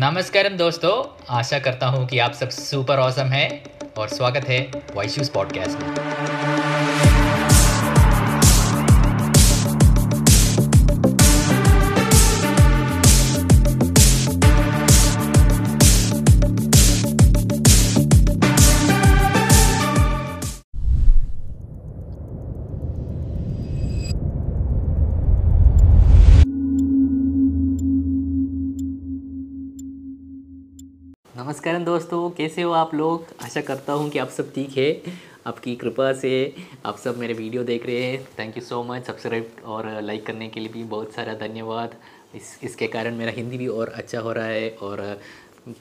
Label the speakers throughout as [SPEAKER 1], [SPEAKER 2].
[SPEAKER 1] नमस्कारम दोस्तों, आशा करता हूँ कि आप सब सुपर ऑसम हैं और स्वागत है वॉइस पॉडकास्ट में। नमस्कार दोस्तों, कैसे हो आप लोग? आशा करता हूँ कि आप सब ठीक है। आपकी कृपा से आप सब मेरे वीडियो देख रहे हैं। Thank you so much subscribe और लाइक करने के लिए भी बहुत सारा धन्यवाद। इस, इसके कारण मेरा हिंदी भी और अच्छा हो रहा है और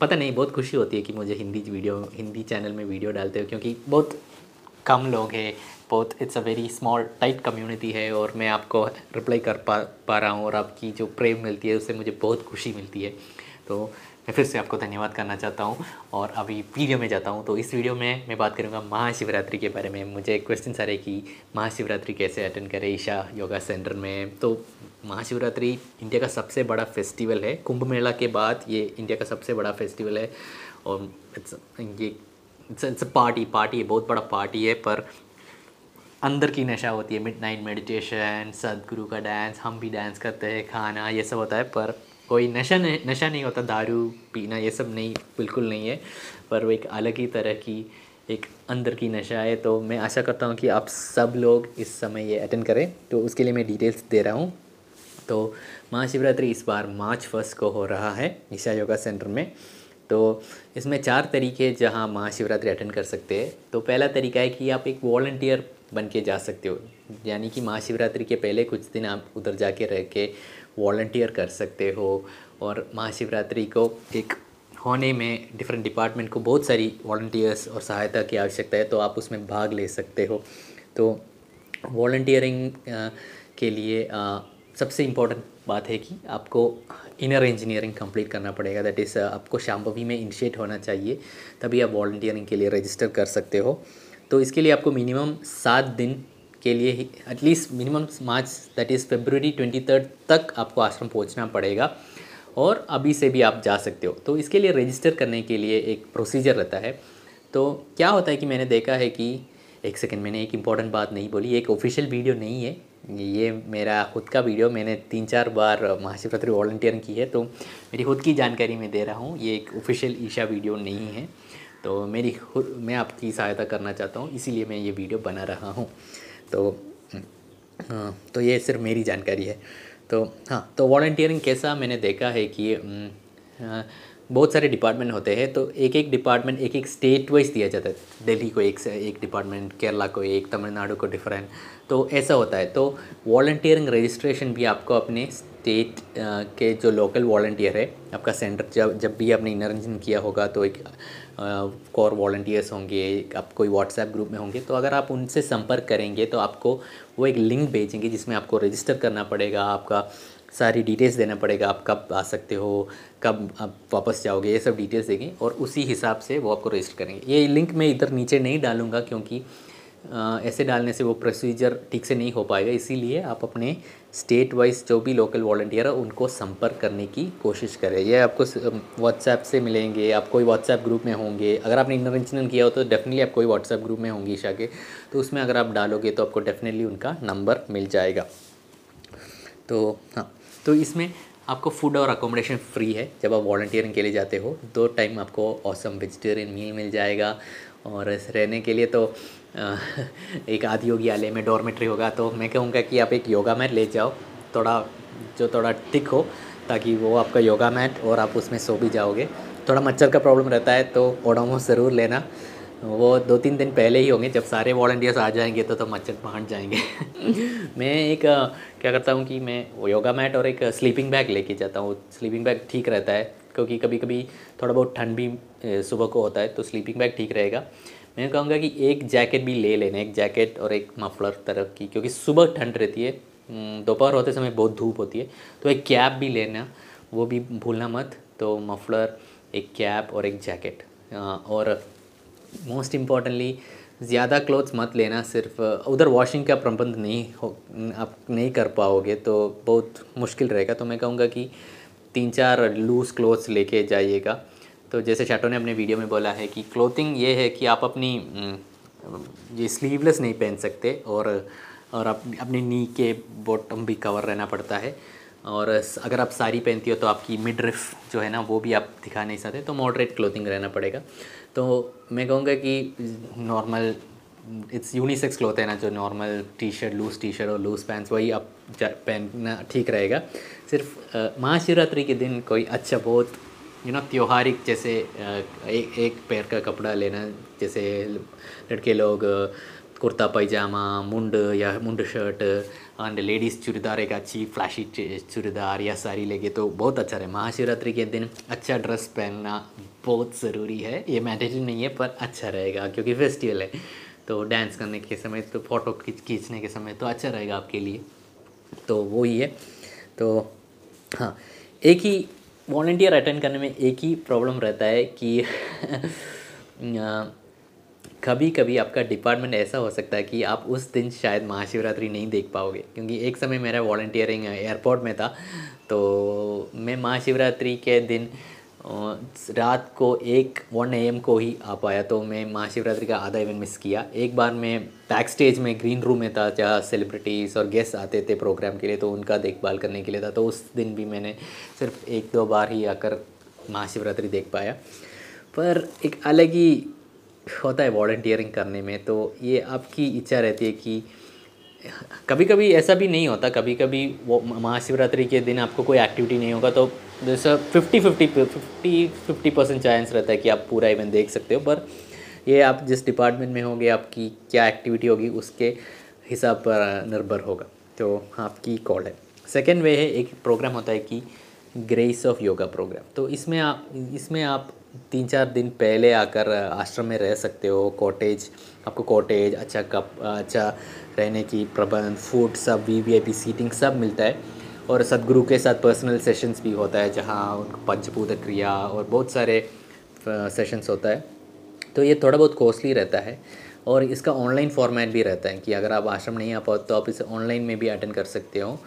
[SPEAKER 1] पता नहीं, बहुत खुशी होती है कि मुझे हिंदी वीडियो, हिंदी चैनल में वीडियो डालते हो, क्योंकि बहुत कम लोग हैं। बहुत it's a very small tight community है और मैं आपको रिप्लाई कर पा पा रहा हूँ और आपकी जो प्रेम मिलती है, उससे मुझे बहुत खुशी मिलती है। तो मैं फिर से आपको धन्यवाद करना चाहता हूँ और अभी वीडियो में जाता हूँ। तो इस वीडियो में मैं बात करूँगा महाशिवरात्रि के बारे में। मुझे क्वेश्चन सारे कि महाशिवरात्रि कैसे अटेंड करें ईशा योगा सेंटर में? तो महाशिवरात्रि इंडिया का सबसे बड़ा फेस्टिवल है। कुंभ मेला के बाद ये इंडिया का सबसे बड़ा फेस्टिवल है। और इट्स ये इट्स पार्टी पार्टी बहुत बड़ा पार्टी है, पर अंदर की नशा होती है। मिड नाइट मेडिटेशन सदगुरु का डांस हम भी डांस करते हैं, खाना, ये सब होता है, पर कोई नशा नहीं नशा नहीं होता, दारू पीना ये सब नहीं, बिल्कुल नहीं है, पर वो एक अलग ही तरह की एक अंदर की नशा है तो मैं आशा करता हूँ कि आप सब लोग इस समय ये अटेंड करें तो उसके लिए मैं डिटेल्स दे रहा हूँ। तो महाशिवरात्रि इस बार मार्च फ़र्स्ट को हो रहा है, निशा योगा सेंटर में। तो इसमें चार तरीके जहाँ महाशिवरात्रि अटेंड कर सकते हैं। तो पहला तरीका है कि आप एक वॉल्टियर बन के जा सकते हो, यानी कि महाशिवरात्रि के पहले कुछ दिन आप उधर जाके रह के वॉल्टियर कर सकते हो और महाशिवरात्रि को एक होने में डिफरेंट डिपार्टमेंट को बहुत सारी वॉल्टियर्स और सहायता की आवश्यकता है तो आप उसमें भाग ले सकते हो। तो वॉल्टियरिंग के लिए आ, सबसे इम्पोर्टेंट बात है कि आपको इनर इंजीनियरिंग कंप्लीट करना पड़ेगा। दैट इज़ आपको शाम्भवी में इनिशिएट होना चाहिए तभी आप वॉल्टियरिंग के लिए रजिस्टर कर सकते हो। तो इसके लिए आपको मिनिमम सात दिन के लिए ही at least minimum March that is February twenty third तक आपको आश्रम पहुँचना पड़ेगा। और अभी से भी आप जा सकते हो। तो इसके लिए रजिस्टर करने के लिए एक प्रोसीजर रहता है। तो क्या होता है कि मैंने देखा है कि, एक सेकेंड मैंने एक इंपॉर्टेंट बात नहीं बोली, एक ऑफिशियल वीडियो नहीं है। ये मेरा खुद का वीडियो मैंने तीन चार बार महाशिवरात्रि वॉल्टियरिंग की है। तो मेरी खुद की जानकारी मैं दे रहा हूँ। ये एक ऑफिशियल ईशा वीडियो नहीं है। तो मेरी मैं आपकी सहायता करना चाहता हूँ, इसीलिए मैं ये वीडियो बना रहा हूँ। तो हाँ तो ये सिर्फ़ मेरी जानकारी है। तो हाँ तो वॉल्टियरिंग कैसा मैंने देखा है कि हाँ, बहुत सारे डिपार्टमेंट होते हैं तो एक एक डिपार्टमेंट एक एक स्टेट वाइज दिया जाता है। दिल्ली को एक से एक डिपार्टमेंट केरला को एक तमिलनाडु को डिफरेंट तो ऐसा होता है। तो वॉल्टियरिंग रजिस्ट्रेशन भी आपको अपने स्टेट के जो लोकल वॉल्टियर है आपका सेंटर जब जब भी आपने इनरंजन किया होगा तो एक कोर वॉल्टियर्स होंगे, आप कोई व्हाट्सएप ग्रुप में होंगे तो अगर आप उनसे संपर्क करेंगे तो आपको वो एक लिंक भेजेंगे जिसमें आपको रजिस्टर करना पड़ेगा, आपका सारी डिटेल्स देना पड़ेगा, आप कब आ सकते हो, कब आप वापस जाओगे, ये सब डिटेल्स देंगे और उसी हिसाब से वो आपको रजिस्टर करेंगे। ये लिंक मैं इधर नीचे नहीं डालूँगा क्योंकि ऐसे डालने से वो प्रोसीजर ठीक से नहीं हो पाएगा। इसीलिए आप अपने स्टेट वाइज जो भी लोकल वॉल्टियर है, उनको संपर्क करने की कोशिश करें। ये आपको व्हाट्सएप से मिलेंगे, आप कोई व्हाट्सएप ग्रुप में होंगे। अगर आपने इंटरवेंशनल किया हो तो डेफिनेटली आप कोई व्हाट्सएप ग्रुप में होंगे ईशा के। तो उसमें अगर आप डालोगे तो आपको डेफिनेटली उनका नंबर मिल जाएगा। तो हाँ तो इसमें आपको फ़ूड और अकोमोडेशन फ्री है। जब आप वॉल्टियरिंग के लिए जाते हो, दो टाइम आपको औसम वेजिटेरियन मील मिल जाएगा। और रहने के लिए तो एक आदि योगी आलय में डॉर्मेट्री होगा तो मैं कहूँगा कि आप एक योगा मैट ले जाओ, थोड़ा, जो थोड़ा टिक हो, ताकि वो आपका योगा मैट और आप उसमें सो भी जाओगे। थोड़ा मच्छर का प्रॉब्लम रहता है तो ओडोमोस ज़रूर लेना। वो दो तीन दिन पहले ही होंगे, जब सारे वॉल्टियर्स आ जाएँगे तो तो मच्छर बांट जाएँगे। मैं एक क्या करता हूँ कि मैं योगा मैट और एक स्लीपिंग बैग लेके जाता हूँ। स्लीपिंग बैग ठीक रहता है। क्योंकि कभी कभी थोड़ा बहुत ठंड भी सुबह को होता है तो स्लीपिंग बैग ठीक रहेगा। मैं कहूँगा कि एक जैकेट भी ले लेना, एक जैकेट और एक मफलर तरफ़ की, क्योंकि सुबह ठंड रहती है दोपहर होते समय बहुत धूप होती है तो एक कैप भी लेना, वो भी भूलना मत तो मफलर एक कैप और एक जैकेट और मोस्ट इम्पॉर्टेंटली ज़्यादा क्लोथ्स मत लेना, सिर्फ़ उधर वॉशिंग का प्रबंध नहीं हो, आप नहीं कर पाओगे तो बहुत मुश्किल रहेगा। तो मैं कहूँगा कि तीन चार लूज़ क्लोथ्स लेके जाइएगा। तो जैसे शैटो ने अपने वीडियो में बोला है कि क्लोथिंग ये है कि आप अपनी ये स्लीवलेस नहीं पहन सकते और और आप अपनी नी के बॉटम भी कवर रहना पड़ता है। और अगर आप साड़ी पहनती हो तो आपकी मिड रिफ जो है ना, वो भी आप दिखा नहीं सकते तो मॉडरेट क्लोथिंग रहना पड़ेगा। तो मैं कहूँगा कि नॉर्मल इट्स यूनिसेक्स क्लोथ है ना, जो normal T shirt loose T shirt और लूज़ पैंट्स वही आप पहनना ठीक रहेगा। सिर्फ़ महाशिवरात्रि के दिन कोई अच्छा बहुत यू नो त्योहारिक जैसे एक एक पैर का कपड़ा लेना, जैसे लड़के लोग कुर्ता पैजामा, मुंड या मुंड शर्ट एंड लेडीज़ चूड़ीदार एक अच्छी फ्लैशी चूड़ीदार या साड़ी लेके तो बहुत अच्छा रहे। महाशिवरात्रि के दिन अच्छा ड्रेस पहनना बहुत ज़रूरी है। ये मैंडेटरी नहीं है, पर अच्छा रहेगा, क्योंकि फेस्टिवल है। तो डांस करने के समय तो फ़ोटो खींच, खींचने के समय तो अच्छा रहेगा आपके लिए। तो वो ही है। तो हाँ एक ही वॉल्टियर अटेंड करने में एक ही प्रॉब्लम रहता है कि कभी कभी आपका डिपार्टमेंट ऐसा हो सकता है कि आप उस दिन शायद महाशिवरात्रि नहीं देख पाओगे। क्योंकि एक समय मेरा वॉल्टियरिंग एयरपोर्ट में था तो मैं महाशिवरात्रि के दिन रात को एक वन एम को ही आ पाया तो मैं महाशिवरात्रि का आधा इवेंट मिस किया। एक बार मैं बैक स्टेज में ग्रीन रूम में था जहाँ सेलिब्रिटीज़ और गेस्ट आते थे प्रोग्राम के लिए तो उनका देखभाल करने के लिए था तो उस दिन भी मैंने सिर्फ़ एक दो बार ही आकर महाशिवरात्रि देख पाया। पर एक अलग ही होता है वॉल्टियरिंग करने में तो ये आपकी इच्छा रहती है कि कभी कभी ऐसा भी नहीं होता कभी कभी वो महाशिवरात्रि के दिन आपको कोई एक्टिविटी नहीं होगा तो जैसा fifty fifty fifty fifty percent chance रहता है कि आप पूरा इवेंट देख सकते हो, पर ये आप जिस डिपार्टमेंट में होंगे, आपकी क्या एक्टिविटी होगी, उसके हिसाब पर निर्भर होगा। तो आपकी कॉल है। सेकेंड वे है, एक प्रोग्राम होता है कि ग्रेस ऑफ़ योगा प्रोग्राम तो इसमें आप इसमें आप तीन चार दिन पहले आकर आश्रम में रह सकते हो। कॉटेज आपको कॉटेज अच्छा कप अच्छा रहने की प्रबंध फ़ूड सब V V I P seating सब मिलता है। और सदगुरु के साथ पर्सनल सेशंस भी होता है, जहाँ उनको पंचभूत क्रिया और बहुत सारे सेशंस होता है। तो ये थोड़ा बहुत कॉस्टली रहता है और इसका ऑनलाइन फॉर्मेट भी रहता है कि अगर आप आश्रम नहीं आ पाओ तो आप इसे ऑनलाइन में भी अटेंड कर सकते हो।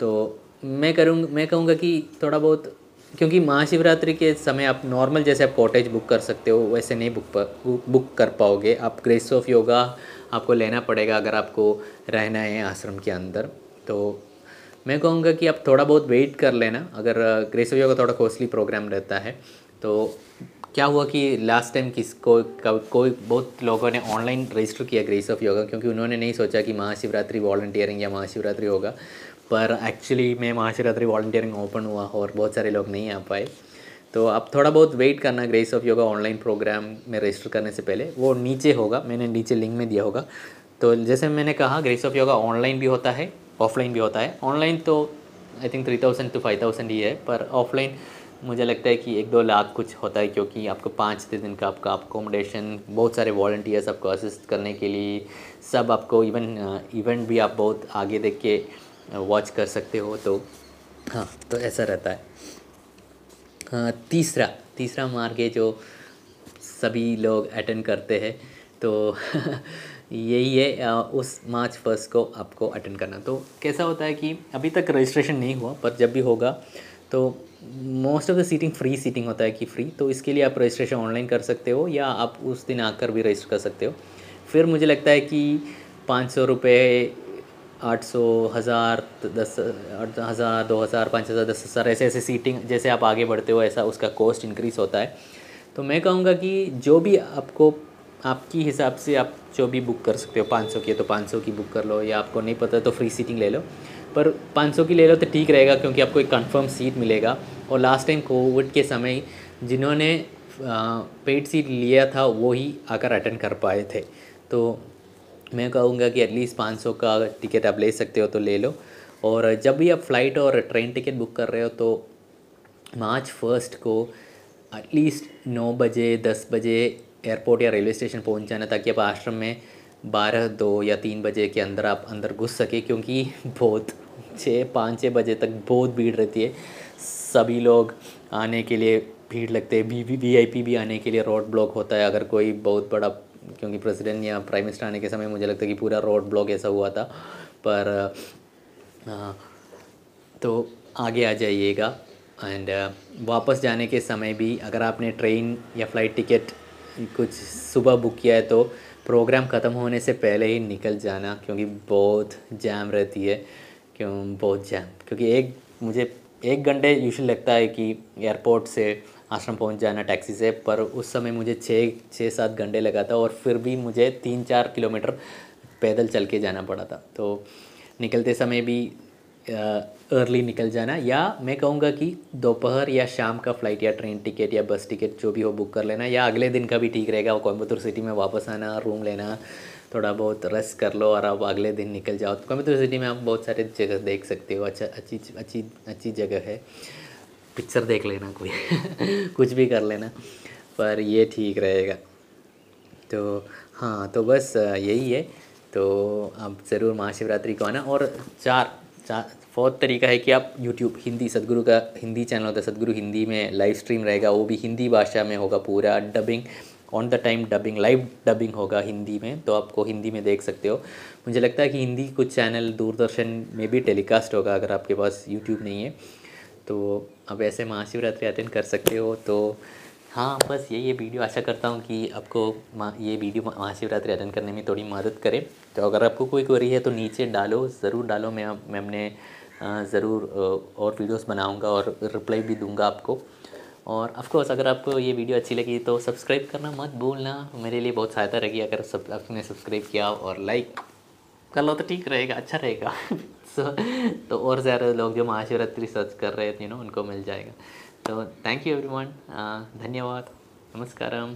[SPEAKER 1] तो मैं करूँ मैं कहूँगा कि थोड़ा बहुत, क्योंकि महाशिवरात्रि के समय आप नॉर्मल जैसे आप कॉटेज बुक कर सकते हो, वैसे नहीं बुक बुक कर पाओगे। आप ग्रेस ऑफ़ योगा आपको लेना पड़ेगा अगर आपको रहना है आश्रम के अंदर। तो मैं कहूँगा कि आप थोड़ा बहुत वेट कर लेना, अगर ग्रेस ऑफ़ योगा थोड़ा कॉस्टली प्रोग्राम रहता है तो क्या हुआ कि लास्ट टाइम किसको कोई बहुत लोगों ने ऑनलाइन रजिस्टर किया ग्रेस ऑफ़ योगा क्योंकि उन्होंने नहीं सोचा कि महाशिवरात्रि वॉल्टियरिंग या महाशिवरात्रि होगा, पर एक्चुअली मैं महाशिवरात्रि वॉल्टियरिंग ओपन हुआ और बहुत सारे लोग नहीं आ पाए। तो आप थोड़ा बहुत वेट करना grace of yoga online programme में रजिस्टर करने से पहले, वो नीचे होगा, मैंने नीचे लिंक में दिया होगा। तो जैसे मैंने कहा ग्रेस ऑफ़ योगा ऑनलाइन भी होता है ऑफलाइन भी होता है। ऑनलाइन तो I think three thousand to five thousand ही है, पर ऑफलाइन मुझे लगता है कि एक दो लाख कुछ होता है, क्योंकि आपको पाँच दिन का आपका अकोमोडेशन बहुत सारे वॉल्टियर्स आपको असिस्ट करने के लिए, सब आपको इवन इवेंट भी आप बहुत आगे देख के वॉच कर सकते हो तो हाँ तो ऐसा रहता है। हाँ तीसरा तीसरा मार्ग है जो सभी लोग अटेंड करते हैं तो यही है उस मार्च फ़र्स्ट को आपको अटेंड करना। तो कैसा होता है कि अभी तक रजिस्ट्रेशन नहीं हुआ, पर जब भी होगा तो most of the seating free seating होता है कि फ्री तो इसके लिए आप रजिस्ट्रेशन ऑनलाइन कर सकते हो, या आप उस दिन आकर भी रजिस्टर कर सकते हो। फिर मुझे लगता है कि पाँच सौ रुपये आठ सौ, हज़ार, दस हज़ार, दो हज़ार, पाँच हज़ार, दस हज़ार, ऐसे ऐसे सीटिंग जैसे आप आगे बढ़ते हो, ऐसा उसका कॉस्ट इंक्रीज़ होता है। तो मैं कहूँगा कि जो भी आपको आपकी हिसाब से आप जो भी बुक कर सकते हो, पाँच सौ की तो पाँच सौ की बुक कर लो या आपको नहीं पता तो फ्री सीटिंग ले लो। पर पाँच सौ की ले लो तो ठीक रहेगा क्योंकि आपको एक कन्फर्म सीट मिलेगा। और लास्ट टाइम कोविड के समय जिन्होंने पेड सीट लिया था, वो ही आकर अटेंड कर पाए थे। तो मैं कहूँगा कि एटलीस्ट पाँच सौ का टिकट आप ले सकते हो तो ले लो। और जब भी आप फ़्लाइट और ट्रेन टिकट बुक कर रहे हो तो मार्च फ़र्स्ट को एटलीस्ट नौ बजे, दस बजे एयरपोर्ट या रेलवे स्टेशन पहुँच जाना ताकि आप आश्रम में बारह दो या तीन बजे के अंदर आप अंदर घुस सके क्योंकि बहुत छः पाँच छः बजे तक बहुत भीड़ रहती है। सभी लोग आने के लिए भीड़ लगते हैं। वी वी आई पी भी आने के लिए रोड ब्लॉक होता है। अगर कोई बहुत बड़ा क्योंकि प्रेसिडेंट या प्राइम मिनिस्टर आने के समय मुझे लगता है कि पूरा रोड ब्लॉक ऐसा हुआ था। पर आ, तो आगे आ जाइएगा। एंड वापस जाने के समय भी अगर आपने ट्रेन या फ़्लाइट टिकट कुछ सुबह बुक किया है तो प्रोग्राम ख़त्म होने से पहले ही निकल जाना, क्योंकि बहुत जैम रहती है, क्यों, बहुत जैम क्योंकि एक, मुझे एक घंटे यूजली लगता है कि एयरपोर्ट से आश्रम पहुँच जाना टैक्सी से, पर उस समय मुझे छः छः, सात घंटे लगा था और फिर भी मुझे तीन, चार किलोमीटर पैदल चल के जाना पड़ा था। तो निकलते समय भी अर्ली निकल जाना, या मैं कहूँगा कि दोपहर या शाम का फ़्लाइट या ट्रेन टिकट या बस टिकट जो भी हो बुक कर लेना, या अगले दिन का भी ठीक रहेगा, वो कोयम्बतूर सिटी में वापस आना रूम लेना, थोड़ा बहुत रेस्ट कर लो और अब अगले दिन निकल जाओ। तो कोयम्बतूर सिटी में आप बहुत सारे जगह देख सकते हो अच्छा अच्छी अच्छी अच्छी जगह है। पिक्चर देख लेना कोई, कुछ भी कर लेना, पर ये ठीक रहेगा। तो हाँ तो बस यही है। तो आप ज़रूर महाशिवरात्रि को आना और चार फोर्थ तरीका है कि आप यूट्यूब हिंदी, सदगुरु का हिंदी चैनल होता है, सदगुरु हिंदी में लाइव स्ट्रीम रहेगा, वो भी हिंदी भाषा में होगा पूरा dubbing on the time dubbing live dubbing होगा हिंदी में तो आपको हिंदी में देख सकते हो। मुझे लगता है कि हिंदी कुछ चैनल दूरदर्शन में भी टेलीकास्ट होगा अगर आपके पास यूट्यूब नहीं है। तो अब ऐसे महाशिवरात्रि अटेंड कर सकते हो तो हाँ बस यही ये वीडियो आशा करता हूँ कि आपको ये वीडियो महाशिवरात्रि अटेंड करने में थोड़ी मदद करे। तो अगर आपको कोई क्वेरी है तो नीचे डालो, ज़रूर डालो। मैं मैं अपने ज़रूर और वीडियोस बनाऊँगा और रिप्लाई भी दूँगा आपको। और ऑफकोर्स अगर आपको ये वीडियो अच्छी लगी तो सब्सक्राइब करना मत भूलना। मेरे लिए बहुत सहायता रहेगी अगर सब, आपने सब्सक्राइब किया और लाइक कर लो तो ठीक रहेगा अच्छा रहेगा। सो तो और ज़्यादा लोग जो महाशिवरात्रि सर्च कर रहे थे यू नो उनको मिल जाएगा। तो थैंक यू एवरीवन धन्यवाद. नमस्कारम.